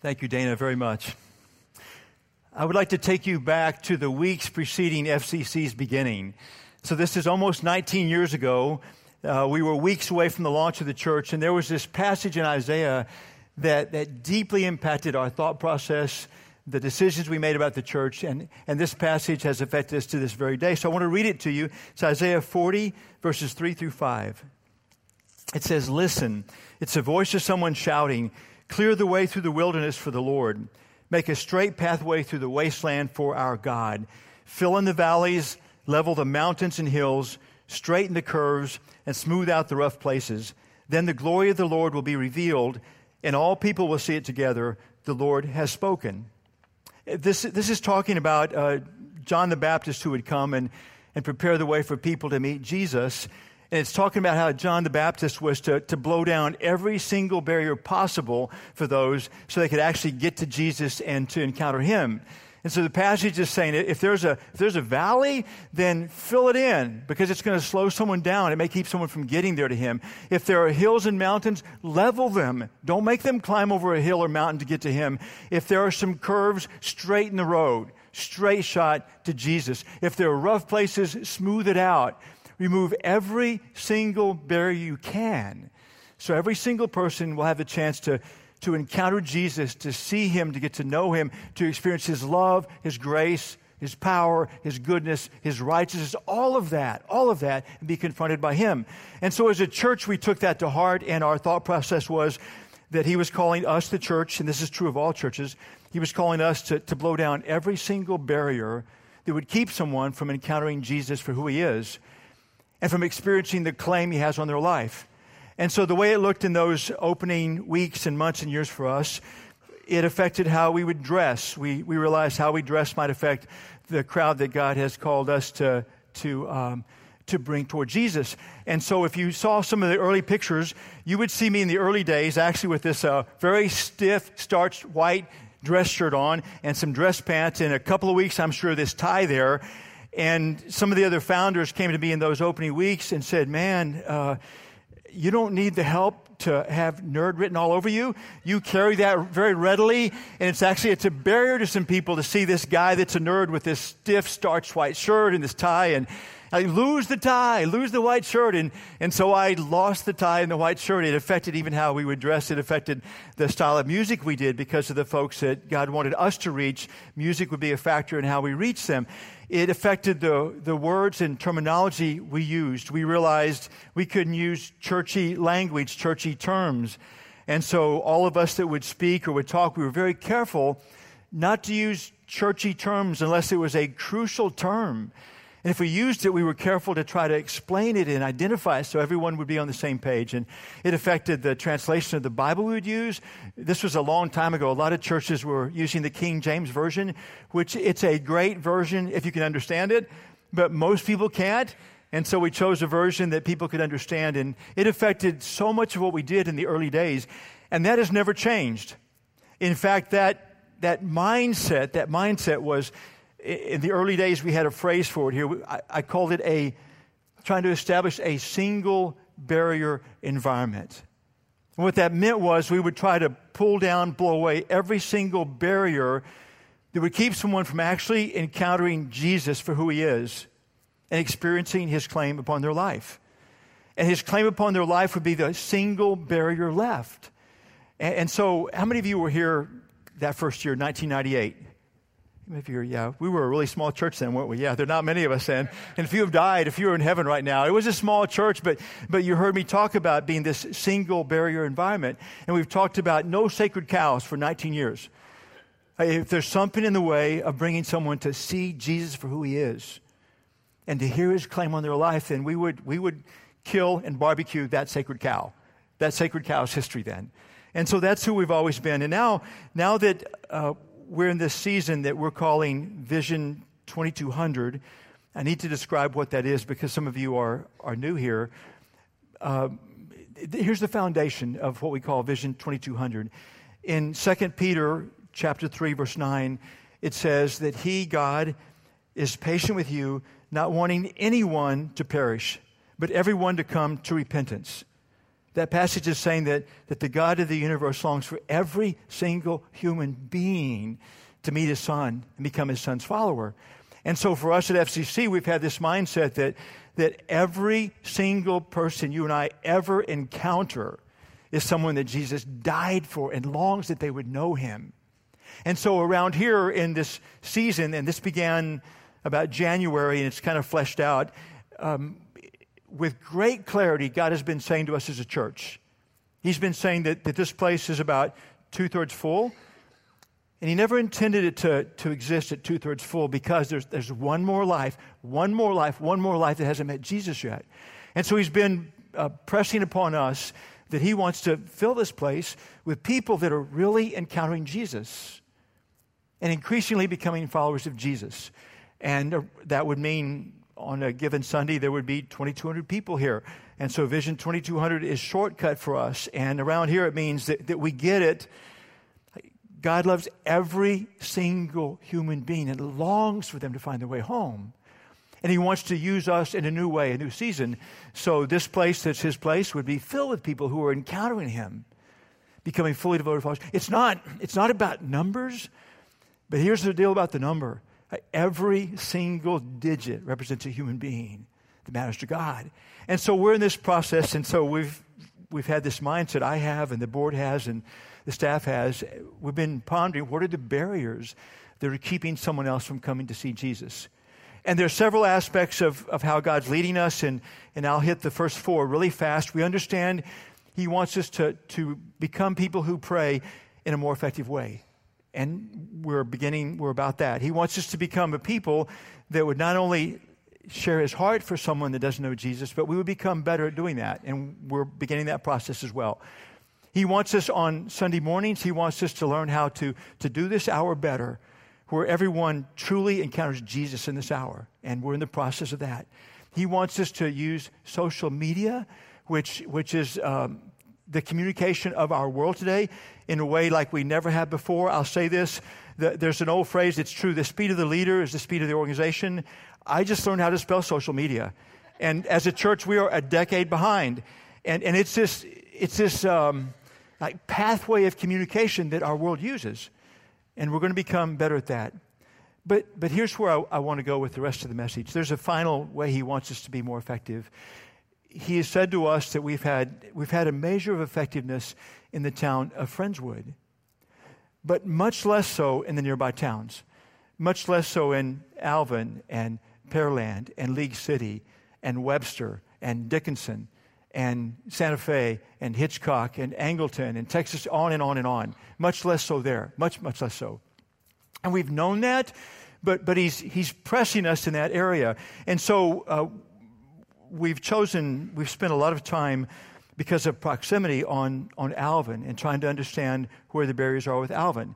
Thank you, Dana, very much. I would like to take you back to the weeks preceding FCC's beginning. So, this is almost 19 years ago. Uh, we were weeks away from the launch of the church, and there was this passage in Isaiah that, that deeply impacted our thought process, the decisions we made about the church, and, and this passage has affected us to this very day. So, I want to read it to you. It's Isaiah 40, verses 3 through 5. It says, Listen, it's the voice of someone shouting, Clear the way through the wilderness for the Lord. Make a straight pathway through the wasteland for our God. Fill in the valleys, level the mountains and hills, straighten the curves, and smooth out the rough places. Then the glory of the Lord will be revealed, and all people will see it together. The Lord has spoken. This, this is talking about uh, John the Baptist who would come and, and prepare the way for people to meet Jesus. And it's talking about how John the Baptist was to, to blow down every single barrier possible for those so they could actually get to Jesus and to encounter him. And so the passage is saying if there's a, if there's a valley, then fill it in because it's going to slow someone down. It may keep someone from getting there to him. If there are hills and mountains, level them. Don't make them climb over a hill or mountain to get to him. If there are some curves, straighten the road. Straight shot to Jesus. If there are rough places, smooth it out remove every single barrier you can. So every single person will have the chance to, to encounter Jesus, to see him, to get to know him, to experience his love, his grace, his power, his goodness, his righteousness, all of that, all of that, and be confronted by him. And so as a church, we took that to heart, and our thought process was that he was calling us, the church, and this is true of all churches, he was calling us to, to blow down every single barrier that would keep someone from encountering Jesus for who he is and from experiencing the claim he has on their life. And so, the way it looked in those opening weeks and months and years for us, it affected how we would dress. We, we realized how we dress might affect the crowd that God has called us to, to, um, to bring toward Jesus. And so, if you saw some of the early pictures, you would see me in the early days actually with this uh, very stiff, starched white dress shirt on and some dress pants. In a couple of weeks, I'm sure this tie there. And some of the other founders came to me in those opening weeks and said, Man, uh, you don't need the help to have nerd written all over you. You carry that very readily. And it's actually, it's a barrier to some people to see this guy that's a nerd with this stiff starched white shirt and this tie. And I lose the tie, lose the white shirt. And, and so I lost the tie and the white shirt. It affected even how we would dress. It affected the style of music we did because of the folks that God wanted us to reach. Music would be a factor in how we reach them. It affected the, the words and terminology we used. We realized we couldn't use churchy language, churchy terms. And so all of us that would speak or would talk, we were very careful not to use churchy terms unless it was a crucial term. And if we used it, we were careful to try to explain it and identify it so everyone would be on the same page. And it affected the translation of the Bible we would use. This was a long time ago. A lot of churches were using the King James Version, which it's a great version if you can understand it, but most people can't. And so we chose a version that people could understand. And it affected so much of what we did in the early days. And that has never changed. In fact, that, that mindset, that mindset was in the early days, we had a phrase for it here. I, I called it a trying to establish a single barrier environment. And what that meant was we would try to pull down, blow away every single barrier that would keep someone from actually encountering Jesus for who he is and experiencing his claim upon their life. And his claim upon their life would be the single barrier left. And, and so, how many of you were here that first year, 1998? Maybe you're, yeah, we were a really small church then, weren't we? Yeah, there are not many of us then. And if you have died, if you were in heaven right now, it was a small church, but, but you heard me talk about being this single barrier environment. And we've talked about no sacred cows for 19 years. If there's something in the way of bringing someone to see Jesus for who he is and to hear his claim on their life, then we would, we would kill and barbecue that sacred cow. That sacred cow's history then. And so that's who we've always been. And now, now that uh, we're in this season that we're calling Vision 2200. I need to describe what that is because some of you are, are new here. Uh, here's the foundation of what we call Vision 2200. In 2 Peter chapter 3 verse 9, it says that he, God, is patient with you, not wanting anyone to perish, but everyone to come to repentance. That passage is saying that, that the God of the universe longs for every single human being to meet his son and become his son's follower. And so for us at FCC, we've had this mindset that, that every single person you and I ever encounter is someone that Jesus died for and longs that they would know him. And so around here in this season, and this began about January and it's kind of fleshed out, um, with great clarity, God has been saying to us as a church. He's been saying that, that this place is about two thirds full. And he never intended it to, to exist at two thirds full because there's, there's one more life, one more life, one more life that hasn't met Jesus yet. And so he's been uh, pressing upon us that he wants to fill this place with people that are really encountering Jesus and increasingly becoming followers of Jesus. And uh, that would mean on a given Sunday, there would be 2,200 people here. And so Vision 2200 is shortcut for us. And around here, it means that, that we get it. God loves every single human being and longs for them to find their way home. And He wants to use us in a new way, a new season. So this place that's His place would be filled with people who are encountering Him, becoming fully devoted followers. It's not, it's not about numbers, but here's the deal about the number Every single digit represents a human being that matters to God. And so we're in this process, and so we've, we've had this mindset I have, and the board has, and the staff has. We've been pondering what are the barriers that are keeping someone else from coming to see Jesus? And there are several aspects of, of how God's leading us, and, and I'll hit the first four really fast. We understand He wants us to, to become people who pray in a more effective way and we're beginning, we're about that. He wants us to become a people that would not only share his heart for someone that doesn't know Jesus, but we would become better at doing that. And we're beginning that process as well. He wants us on Sunday mornings, he wants us to learn how to, to do this hour better, where everyone truly encounters Jesus in this hour. And we're in the process of that. He wants us to use social media, which, which is um, the communication of our world today in a way like we never have before. I'll say this there's an old phrase, it's true, the speed of the leader is the speed of the organization. I just learned how to spell social media. And as a church, we are a decade behind. And, and it's this, it's this um, like pathway of communication that our world uses. And we're going to become better at that. But, but here's where I, I want to go with the rest of the message. There's a final way he wants us to be more effective he has said to us that we've had, we've had a measure of effectiveness in the town of Friendswood, but much less so in the nearby towns, much less so in Alvin and Pearland and League City and Webster and Dickinson and Santa Fe and Hitchcock and Angleton and Texas, on and on and on. Much less so there, much, much less so. And we've known that, but, but he's, he's pressing us in that area. And so uh, we've chosen, we've spent a lot of time because of proximity on, on Alvin and trying to understand where the barriers are with Alvin.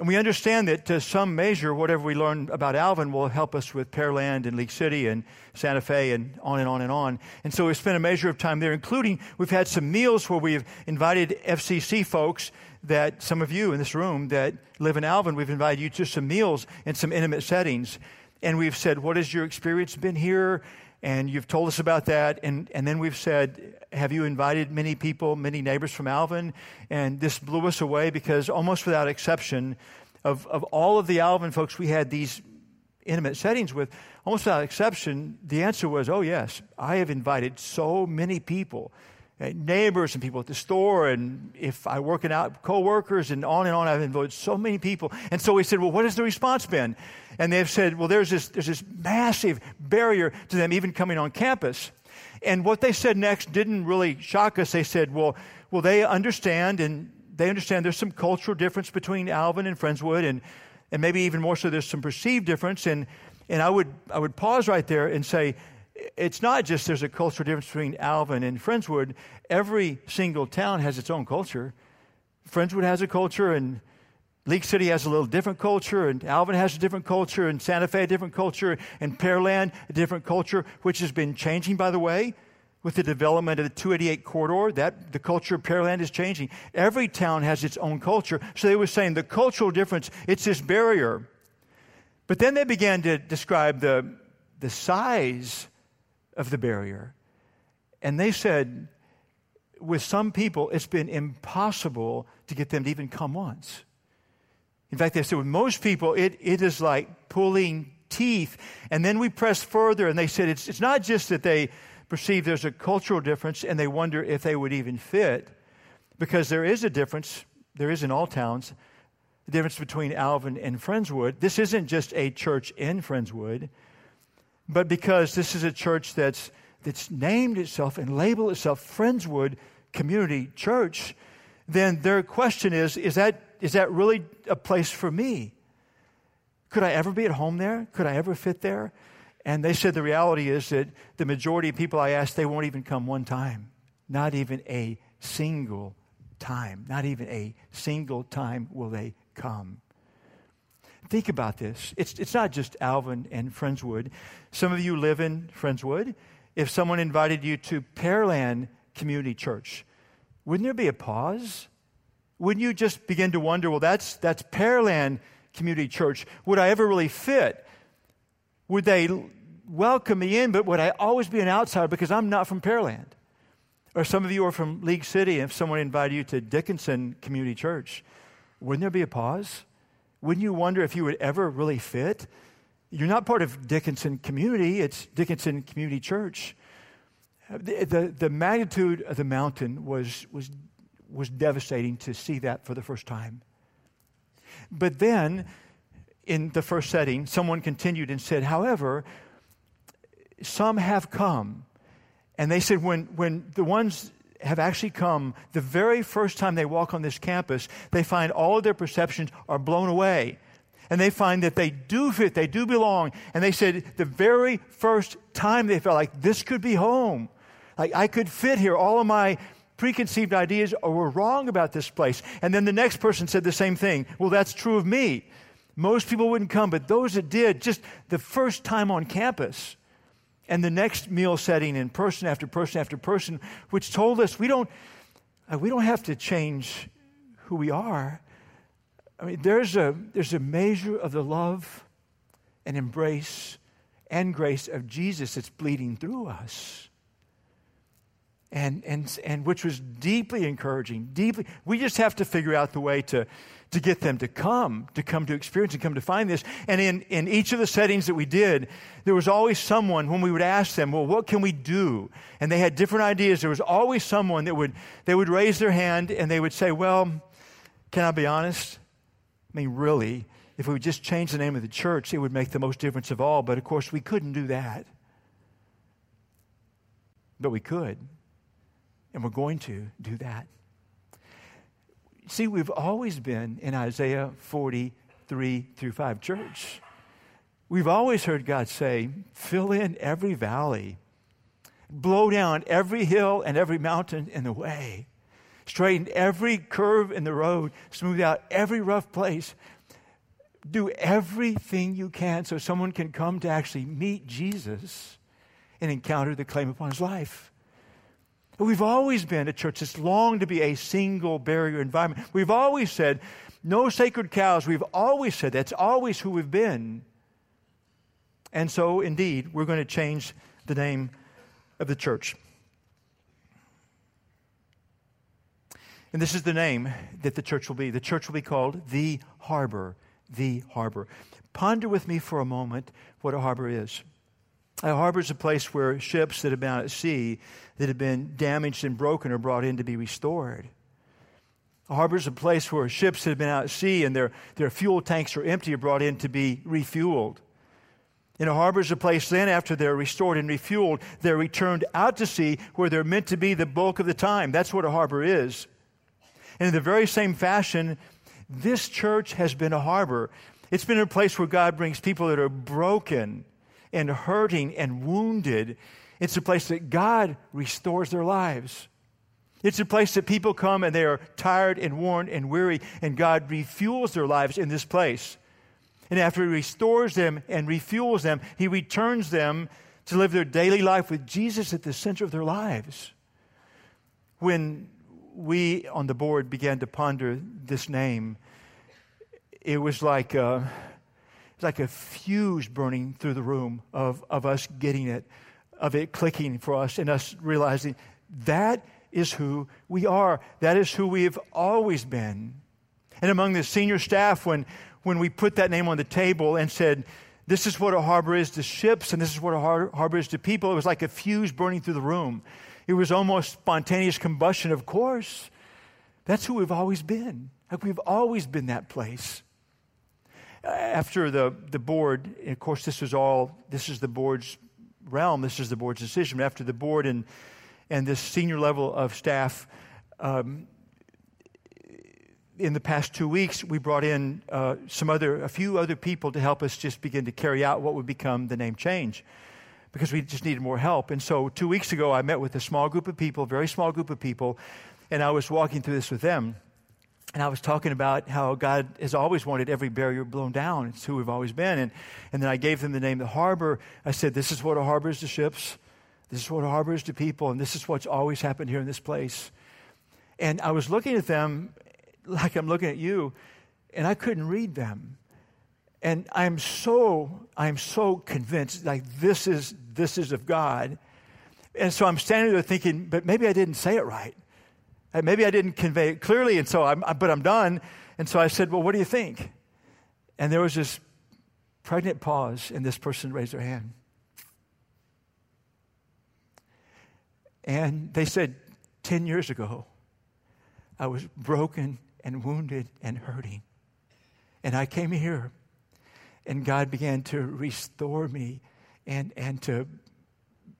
And we understand that to some measure, whatever we learn about Alvin will help us with Pearland and League City and Santa Fe and on and on and on. And so we spent a measure of time there, including we've had some meals where we've invited FCC folks that some of you in this room that live in Alvin, we've invited you to some meals in some intimate settings. And we've said, What has your experience been here? And you've told us about that. And, and then we've said, Have you invited many people, many neighbors from Alvin? And this blew us away because almost without exception, of, of all of the Alvin folks we had these intimate settings with, almost without exception, the answer was, Oh, yes, I have invited so many people neighbors and people at the store, and if I work it out, coworkers, and on and on. I've invited so many people. And so we said, Well, what has the response been? And they've said, Well, there's this, there's this massive barrier to them even coming on campus. And what they said next didn't really shock us. They said, Well, well they understand, and they understand there's some cultural difference between Alvin and Friendswood, and, and maybe even more so, there's some perceived difference. And, and I, would, I would pause right there and say, it's not just there's a cultural difference between Alvin and Friendswood. Every single town has its own culture. Friendswood has a culture, and League City has a little different culture, and Alvin has a different culture, and Santa Fe a different culture, and Pearland a different culture, which has been changing, by the way, with the development of the 288 corridor. That the culture of Pearland is changing. Every town has its own culture. So they were saying the cultural difference, it's this barrier. But then they began to describe the, the size of the barrier. And they said, with some people, it's been impossible to get them to even come once. In fact, they said with most people, it, it is like pulling teeth. And then we pressed further, and they said it's, it's not just that they perceive there's a cultural difference and they wonder if they would even fit, because there is a difference, there is in all towns, the difference between Alvin and Friendswood. This isn't just a church in Friendswood, but because this is a church that's, that's named itself and labeled itself Friendswood Community Church, then their question is is that, is that really a place for me? Could I ever be at home there? Could I ever fit there? And they said the reality is that the majority of people I asked, they won't even come one time. Not even a single time. Not even a single time will they come. Think about this. It's, it's not just Alvin and Friendswood. Some of you live in Friendswood. If someone invited you to Pearland Community Church, wouldn't there be a pause? Wouldn't you just begin to wonder, well, that's, that's Pearland Community Church. Would I ever really fit? Would they welcome me in, but would I always be an outsider because I'm not from Pearland? Or some of you are from League City, if someone invited you to Dickinson Community Church, wouldn't there be a pause? Wouldn't you wonder if you would ever really fit? You're not part of Dickinson Community, it's Dickinson Community Church. The, the, the magnitude of the mountain was, was, was devastating to see that for the first time. But then, in the first setting, someone continued and said, however, some have come. And they said, when, when the ones have actually come, the very first time they walk on this campus, they find all of their perceptions are blown away. And they find that they do fit, they do belong. And they said, the very first time they felt like this could be home. Like I could fit here. All of my preconceived ideas were wrong about this place. And then the next person said the same thing. Well, that's true of me. Most people wouldn't come, but those that did, just the first time on campus, and the next meal setting in person after person after person, which told us we don't, uh, we don't have to change who we are. I mean, there's a, there's a measure of the love and embrace and grace of Jesus that's bleeding through us and, and, and which was deeply encouraging. Deeply, we just have to figure out the way to, to get them to come, to come to experience and come to find this. And in, in each of the settings that we did, there was always someone when we would ask them, well, what can we do? And they had different ideas. There was always someone that would, they would raise their hand and they would say, well, can I be honest? I mean, really, if we would just change the name of the church, it would make the most difference of all. But of course, we couldn't do that. But we could. And we're going to do that. See, we've always been in Isaiah 43 through 5 church. We've always heard God say, fill in every valley, blow down every hill and every mountain in the way, straighten every curve in the road, smooth out every rough place. Do everything you can so someone can come to actually meet Jesus and encounter the claim upon his life. But we've always been a church that's longed to be a single barrier environment. We've always said, no sacred cows. We've always said that's always who we've been. And so, indeed, we're going to change the name of the church. And this is the name that the church will be. The church will be called the Harbor. The Harbor. Ponder with me for a moment what a harbor is. A harbor is a place where ships that have been out at sea that have been damaged and broken are brought in to be restored. A harbor is a place where ships that have been out at sea and their, their fuel tanks are empty are brought in to be refueled. And a harbor is a place then, after they're restored and refueled, they're returned out to sea where they're meant to be the bulk of the time. That's what a harbor is. And in the very same fashion, this church has been a harbor. It's been a place where God brings people that are broken and hurting and wounded. It's a place that God restores their lives. It's a place that people come and they are tired and worn and weary, and God refuels their lives in this place. And after He restores them and refuels them, He returns them to live their daily life with Jesus at the center of their lives. When we on the board began to ponder this name, it was like. Uh, like a fuse burning through the room of, of us getting it, of it clicking for us, and us realizing that is who we are. That is who we have always been. And among the senior staff, when, when we put that name on the table and said, this is what a harbor is to ships, and this is what a har- harbor is to people, it was like a fuse burning through the room. It was almost spontaneous combustion, of course. That's who we've always been. Like we've always been that place. After the, the board, of course, this is all, this is the board's realm, this is the board's decision. After the board and, and this senior level of staff um, in the past two weeks, we brought in uh, some other, a few other people to help us just begin to carry out what would become the name change because we just needed more help. And so two weeks ago, I met with a small group of people, very small group of people, and I was walking through this with them. And I was talking about how God has always wanted every barrier blown down. It's who we've always been. And, and then I gave them the name the harbor. I said, This is what a harbor is to ships. This is what a harbor is to people. And this is what's always happened here in this place. And I was looking at them like I'm looking at you, and I couldn't read them. And I'm so, I'm so convinced, like this is, this is of God. And so I'm standing there thinking, but maybe I didn't say it right. Maybe I didn't convey it clearly, and so I'm, but I'm done. And so I said, well, what do you think? And there was this pregnant pause, and this person raised their hand. And they said, 10 years ago, I was broken and wounded and hurting. And I came here, and God began to restore me and, and to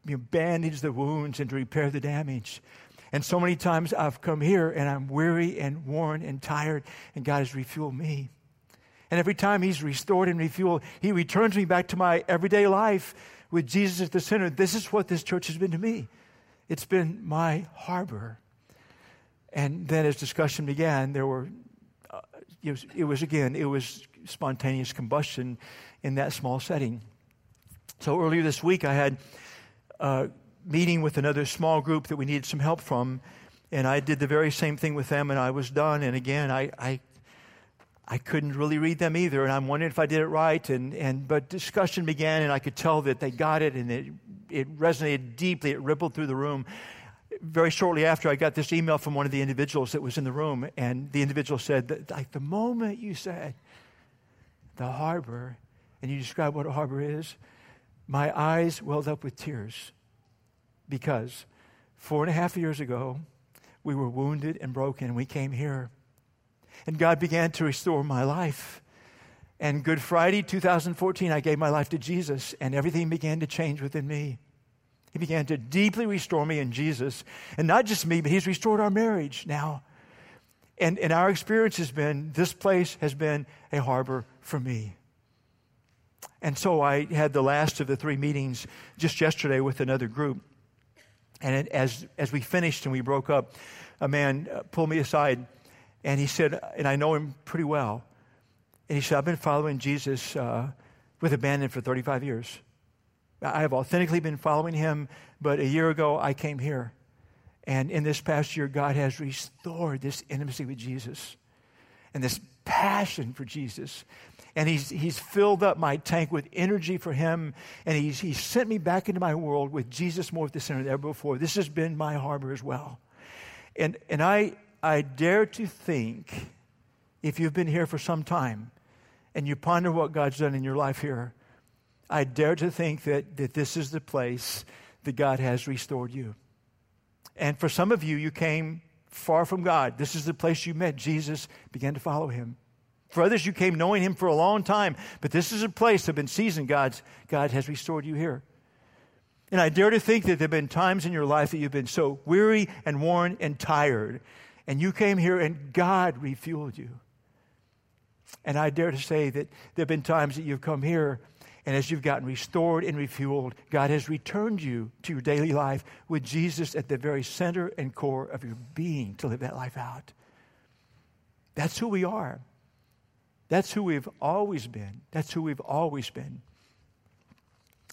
you know, bandage the wounds and to repair the damage. And so many times I've come here and I'm weary and worn and tired, and God has refueled me. And every time He's restored and refueled, He returns me back to my everyday life with Jesus at the center. This is what this church has been to me. It's been my harbor. And then as discussion began, there were, uh, it, was, it was again, it was spontaneous combustion in that small setting. So earlier this week, I had a meeting with another small group that we needed some help from, and I did the very same thing with them, and I was done. And again, I, I, I couldn't really read them either, and I'm wondering if I did it right. And, and but discussion began, and I could tell that they got it, and it, it resonated deeply. It rippled through the room very shortly after, I got this email from one of the individuals that was in the room, and the individual said that, like, the moment you said the harbor, and you described what a harbor is, my eyes welled up with tears because four and a half years ago, we were wounded and broken, and we came here. And God began to restore my life. And Good Friday 2014, I gave my life to Jesus, and everything began to change within me. He began to deeply restore me in Jesus. And not just me, but He's restored our marriage now. And, and our experience has been this place has been a harbor for me. And so I had the last of the three meetings just yesterday with another group. And as, as we finished and we broke up, a man uh, pulled me aside and he said, and I know him pretty well. And he said, I've been following Jesus uh, with abandon for 35 years. I have authentically been following him, but a year ago I came here. And in this past year, God has restored this intimacy with Jesus and this passion for Jesus. And he's, he's filled up my tank with energy for him. And he's, he's sent me back into my world with Jesus more at the center than ever before. This has been my harbor as well. And, and I, I dare to think, if you've been here for some time and you ponder what God's done in your life here, I dare to think that, that this is the place that God has restored you. And for some of you, you came far from God. This is the place you met Jesus, began to follow him. For others, you came knowing him for a long time, but this is a place that, in season, God's, God has restored you here. And I dare to think that there have been times in your life that you've been so weary and worn and tired, and you came here and God refueled you. And I dare to say that there have been times that you've come here and as you've gotten restored and refueled, God has returned you to your daily life with Jesus at the very center and core of your being to live that life out. That's who we are. That's who we've always been. That's who we've always been.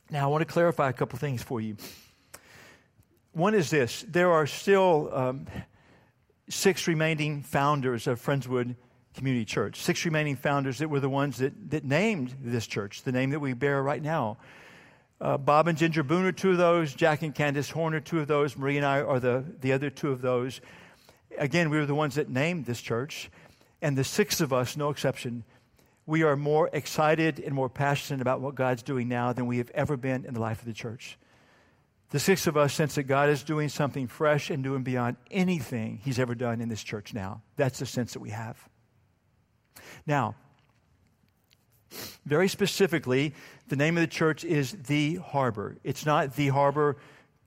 Now, I want to clarify a couple things for you. One is this there are still um, six remaining founders of Friendswood Community Church. Six remaining founders that were the ones that, that named this church, the name that we bear right now. Uh, Bob and Ginger Boone are two of those. Jack and Candace Horn are two of those. Marie and I are the, the other two of those. Again, we were the ones that named this church. And the six of us, no exception, we are more excited and more passionate about what God's doing now than we have ever been in the life of the church. The six of us sense that God is doing something fresh and doing beyond anything He's ever done in this church now. That's the sense that we have. Now, very specifically, the name of the church is The Harbor. It's not The Harbor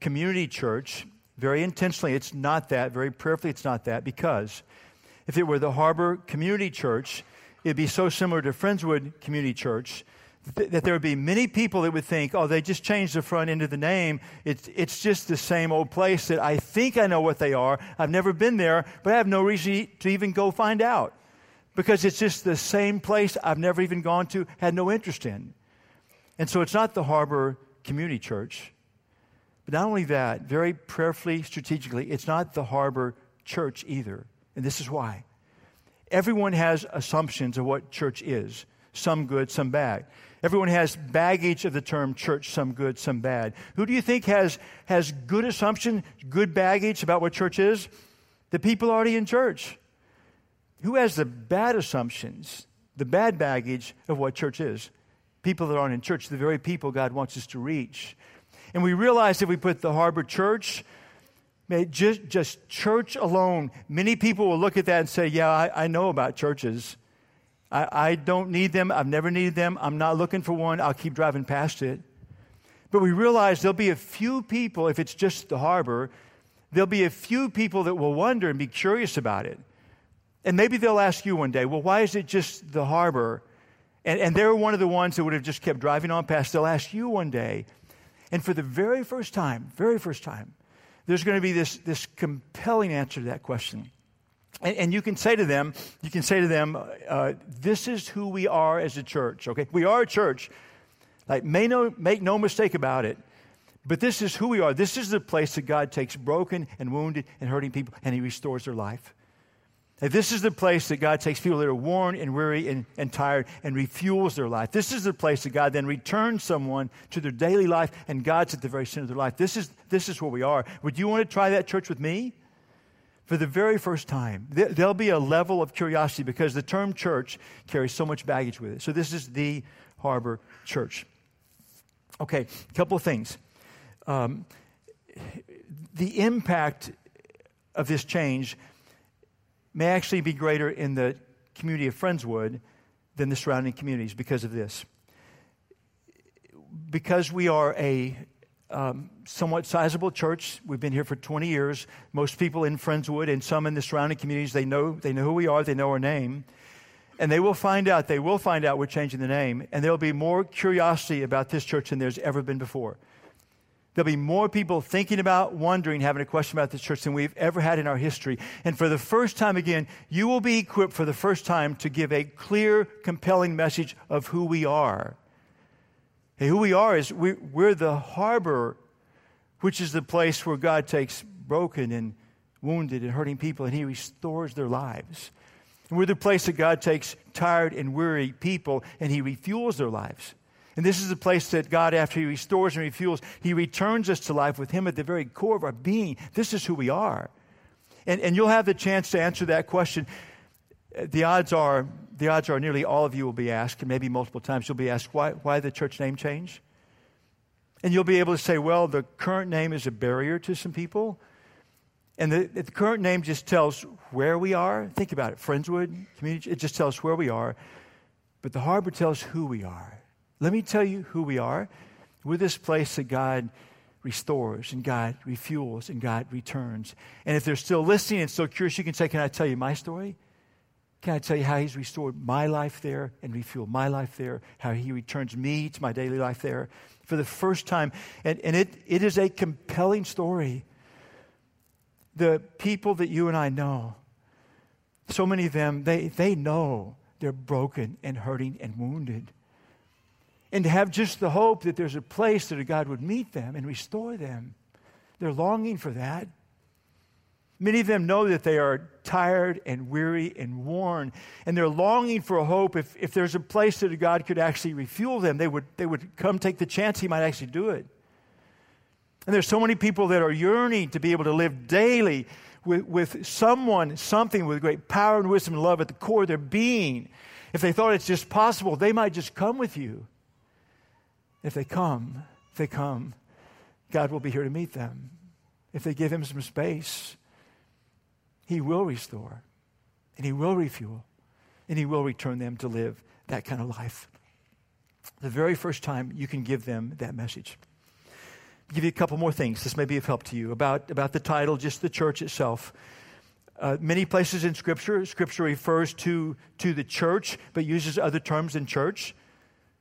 Community Church. Very intentionally, it's not that. Very prayerfully, it's not that because if it were the Harbor Community Church, it'd be so similar to Friendswood Community Church that there would be many people that would think, oh, they just changed the front end of the name. It's, it's just the same old place that I think I know what they are. I've never been there, but I have no reason to even go find out because it's just the same place I've never even gone to, had no interest in. And so it's not the Harbor Community Church. But not only that, very prayerfully, strategically, it's not the Harbor Church either. And this is why. Everyone has assumptions of what church is some good, some bad. Everyone has baggage of the term church, some good, some bad. Who do you think has, has good assumption, good baggage about what church is? The people already in church. Who has the bad assumptions, the bad baggage of what church is? People that aren't in church, the very people God wants us to reach. And we realize if we put the Harbor Church, just, just church alone, many people will look at that and say, Yeah, I, I know about churches. I, I don't need them. I've never needed them. I'm not looking for one. I'll keep driving past it. But we realize there'll be a few people, if it's just the harbor, there'll be a few people that will wonder and be curious about it. And maybe they'll ask you one day, well, why is it just the harbor? And, and they're one of the ones that would have just kept driving on past. They'll ask you one day. And for the very first time, very first time, there's going to be this, this compelling answer to that question. And, and, you can say to them, you can say to them, uh, this is who we are as a church, okay? We are a church. Like, no, make no mistake about it. But this is who we are. This is the place that God takes broken and wounded and hurting people and He restores their life. This is the place that God takes people that are worn and weary and, and tired and refuels their life. This is the place that God then returns someone to their daily life and God's at the very center of their life. This is, this is where we are. Would you want to try that church with me? for the very first time, there'll be a level of curiosity because the term church carries so much baggage with it. So, this is the Harbor Church. Okay, a couple of things. Um, the impact of this change may actually be greater in the community of Friendswood than the surrounding communities because of this. Because we are a um, somewhat sizable church. We've been here for 20 years. Most people in Friendswood and some in the surrounding communities, they know, they know who we are, they know our name. And they will find out, they will find out we're changing the name. And there'll be more curiosity about this church than there's ever been before. There'll be more people thinking about, wondering, having a question about this church than we've ever had in our history. And for the first time again, you will be equipped for the first time to give a clear, compelling message of who we are. And who we are is we, we're the harbor, which is the place where God takes broken and wounded and hurting people and He restores their lives. And we're the place that God takes tired and weary people and He refuels their lives. And this is the place that God, after He restores and refuels, He returns us to life with Him at the very core of our being. This is who we are. And, and you'll have the chance to answer that question. The odds are the odds are nearly all of you will be asked, and maybe multiple times you'll be asked, why, why the church name change? And you'll be able to say, well, the current name is a barrier to some people. And the, the current name just tells where we are. Think about it Friendswood, community, it just tells where we are. But the harbor tells who we are. Let me tell you who we are. We're this place that God restores and God refuels and God returns. And if they're still listening and still curious, you can say, Can I tell you my story? Can I tell you how He's restored my life there and refueled my life there? How He returns me to my daily life there for the first time. And, and it, it is a compelling story. The people that you and I know, so many of them, they, they know they're broken and hurting and wounded. And to have just the hope that there's a place that God would meet them and restore them, they're longing for that. Many of them know that they are tired and weary and worn, and they're longing for a hope. If, if there's a place that God could actually refuel them, they would, they would come take the chance He might actually do it. And there's so many people that are yearning to be able to live daily with, with someone, something with great power and wisdom and love at the core of their being. If they thought it's just possible, they might just come with you. If they come, if they come, God will be here to meet them. If they give Him some space, he will restore, and He will refuel, and He will return them to live that kind of life. The very first time you can give them that message. I'll give you a couple more things. This may be of help to you about, about the title, just the church itself. Uh, many places in Scripture, Scripture refers to, to the church, but uses other terms than church.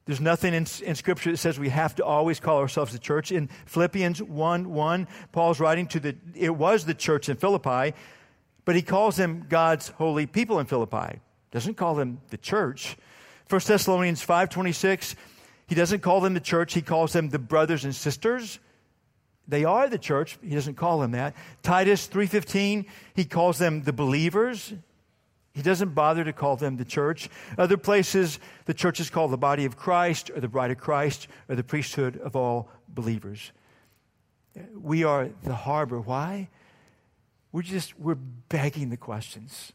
There's nothing in, in, Scripture that says we have to always call ourselves the church. In Philippians 1 1, Paul's writing to the, it was the church in Philippi, but he calls them God's holy people in Philippi. Doesn't call them the church. 1 Thessalonians 5:26, he doesn't call them the church, he calls them the brothers and sisters. They are the church, he doesn't call them that. Titus 3:15, he calls them the believers. He doesn't bother to call them the church. Other places, the church is called the body of Christ or the bride of Christ or the priesthood of all believers. We are the harbor. Why? We're just, we're begging the questions.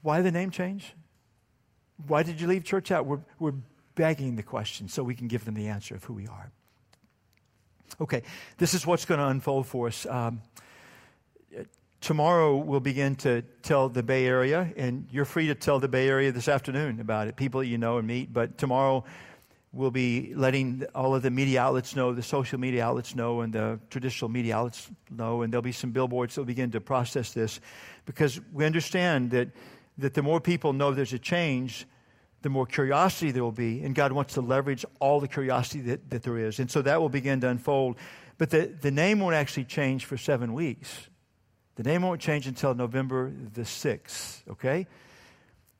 Why the name change? Why did you leave church out? We're, we're begging the questions so we can give them the answer of who we are. Okay, this is what's going to unfold for us. Um, tomorrow we'll begin to tell the Bay Area, and you're free to tell the Bay Area this afternoon about it, people you know and meet. But tomorrow we'll be letting all of the media outlets know, the social media outlets know, and the traditional media outlets know, and there'll be some billboards that will begin to process this because we understand that, that the more people know there's a change, the more curiosity there will be, and God wants to leverage all the curiosity that, that there is. And so that will begin to unfold. But the, the name won't actually change for seven weeks. The name won't change until November the 6th, okay?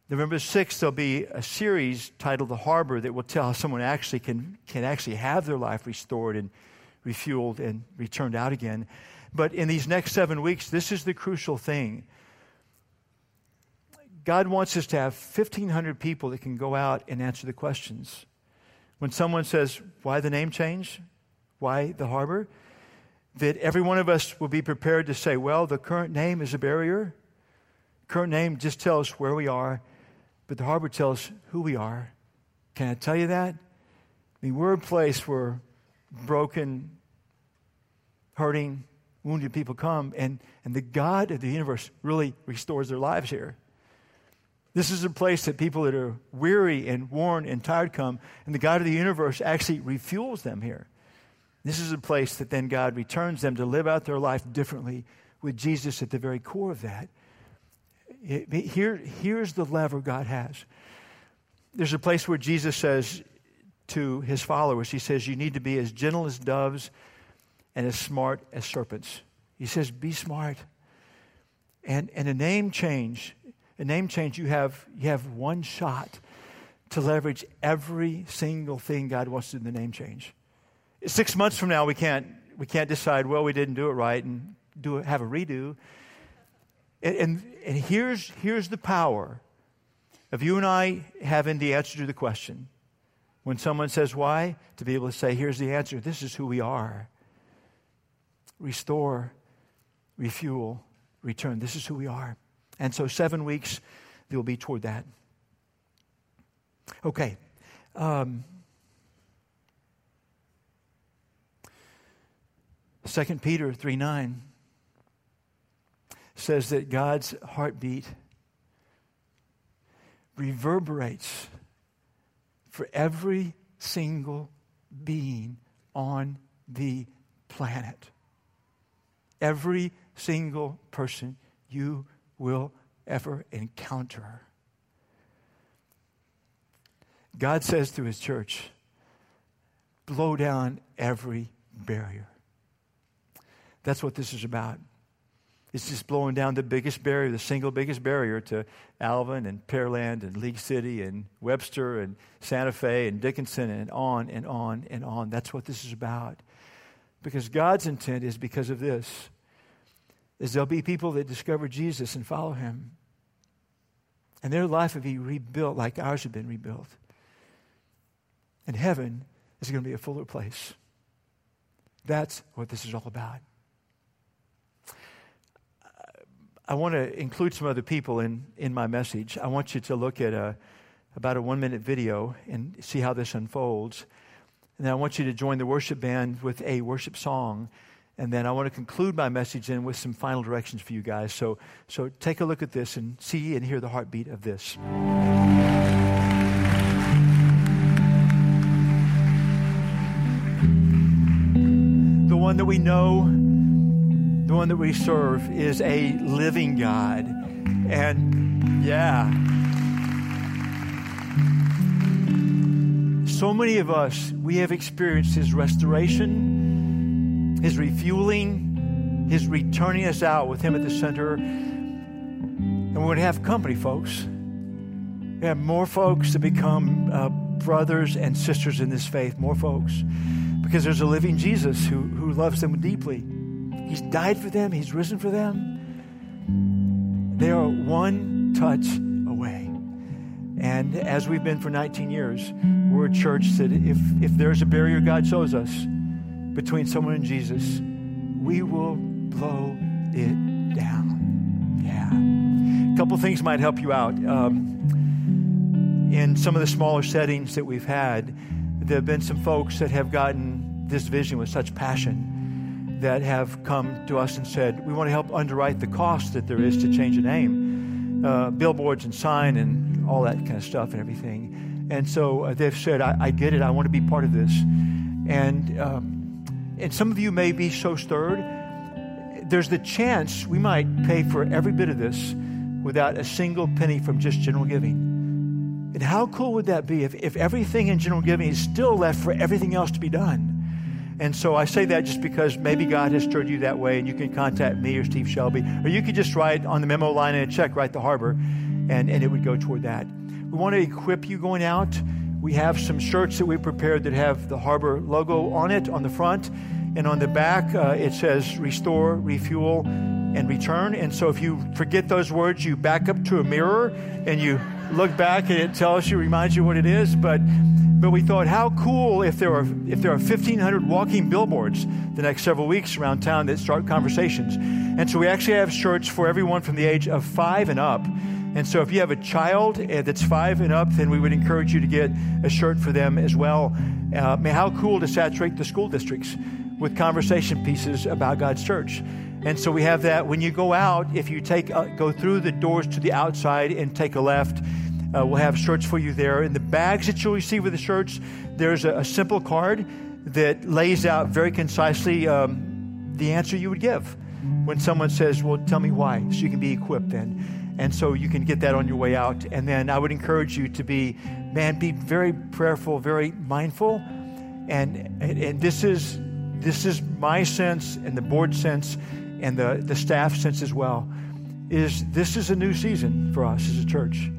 November 6th, there'll be a series titled The Harbor that will tell how someone actually can, can actually have their life restored and refueled and returned out again. But in these next seven weeks, this is the crucial thing. God wants us to have 1,500 people that can go out and answer the questions. When someone says, Why the name change? Why the harbor? That every one of us will be prepared to say, Well, the current name is a barrier. Current name just tells where we are but the harbor tells who we are. Can I tell you that? I mean, we're a place where broken, hurting, wounded people come, and, and the God of the universe really restores their lives here. This is a place that people that are weary and worn and tired come, and the God of the universe actually refuels them here. This is a place that then God returns them to live out their life differently with Jesus at the very core of that here, here's the lever God has. There's a place where Jesus says to his followers, He says, You need to be as gentle as doves and as smart as serpents. He says, Be smart. And, and a name change, a name change, you have, you have one shot to leverage every single thing God wants to do in the name change. Six months from now, we can't, we can't decide, well, we didn't do it right and do have a redo. And, and, and here's, here's the power of you and I having the answer to the question. When someone says why, to be able to say, here's the answer. This is who we are. Restore, refuel, return. This is who we are. And so, seven weeks, they'll be toward that. Okay. Um, 2 Peter 3 9 says that God's heartbeat reverberates for every single being on the planet. Every single person you will ever encounter. God says to his church, blow down every barrier. That's what this is about. It's just blowing down the biggest barrier, the single biggest barrier to Alvin and Pearland and League City and Webster and Santa Fe and Dickinson and on and on and on. That's what this is about. Because God's intent is because of this is there'll be people that discover Jesus and follow him. And their life will be rebuilt like ours have been rebuilt. And heaven is going to be a fuller place. That's what this is all about. I want to include some other people in, in my message. I want you to look at a, about a one minute video and see how this unfolds. And then I want you to join the worship band with a worship song. And then I want to conclude my message in with some final directions for you guys. So, so take a look at this and see and hear the heartbeat of this. The one that we know the one that we serve is a living God. And yeah. So many of us, we have experienced His restoration, His refueling, His returning us out with Him at the center. And we're going to have company, folks. We have more folks to become uh, brothers and sisters in this faith, more folks. Because there's a living Jesus who, who loves them deeply. He's died for them, He's risen for them. They are one touch away. And as we've been for 19 years, we're a church that if, if there's a barrier God shows us between someone and Jesus, we will blow it down. Yeah. A couple things might help you out. Um, in some of the smaller settings that we've had, there have been some folks that have gotten this vision with such passion that have come to us and said, we want to help underwrite the cost that there is to change a name, uh, billboards and sign and all that kind of stuff and everything. And so uh, they've said, I, I, get it. I want to be part of this. And, um, and some of you may be so stirred. There's the chance we might pay for every bit of this without a single penny from just general giving. And how cool would that be if, if everything in general giving is still left for everything else to be done? And so I say that just because maybe God has stirred you that way, and you can contact me or Steve Shelby, or you could just write on the memo line and check, write the harbor, and, and it would go toward that. We want to equip you going out. We have some shirts that we prepared that have the harbor logo on it on the front, and on the back uh, it says restore, refuel, and return. And so if you forget those words, you back up to a mirror and you look back, and it tells you, reminds you what it is. But but we thought, how cool if there are if there are 1,500 walking billboards the next several weeks around town that start conversations. And so we actually have shirts for everyone from the age of five and up. And so if you have a child eh, that's five and up, then we would encourage you to get a shirt for them as well. Uh, how cool to saturate the school districts with conversation pieces about God's church. And so we have that. When you go out, if you take uh, go through the doors to the outside and take a left, uh, we'll have shirts for you there. In the bags that you'll receive with the shirts, there's a, a simple card that lays out very concisely um, the answer you would give when someone says, Well, tell me why, so you can be equipped then. And so you can get that on your way out. And then I would encourage you to be, man, be very prayerful, very mindful. And, and, and this is this is my sense and the board sense and the, the staff sense as well is this is a new season for us as a church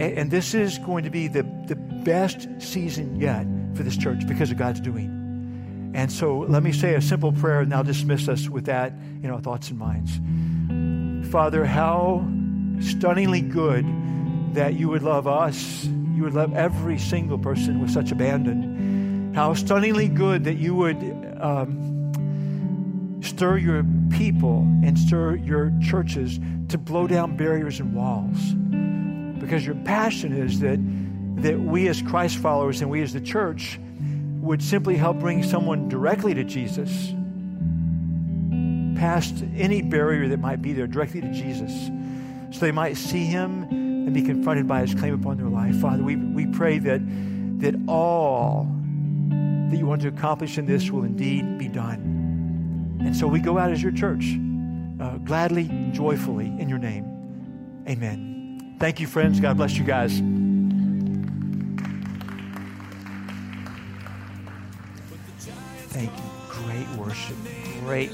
and, and this is going to be the, the best season yet for this church because of God's doing. And so let me say a simple prayer and I'll dismiss us with that in our thoughts and minds. Father, how stunningly good that you would love us. You would love every single person with such abandon. How stunningly good that you would um, stir your people and stir your churches to blow down barriers and walls because your passion is that, that we as Christ followers and we as the church would simply help bring someone directly to Jesus, past any barrier that might be there, directly to Jesus, so they might see him and be confronted by his claim upon their life. Father, we, we pray that, that all that you want to accomplish in this will indeed be done. And so we go out as your church, uh, gladly, joyfully, in your name. Amen. Thank you, friends. God bless you guys. Thank you. Great worship. Great,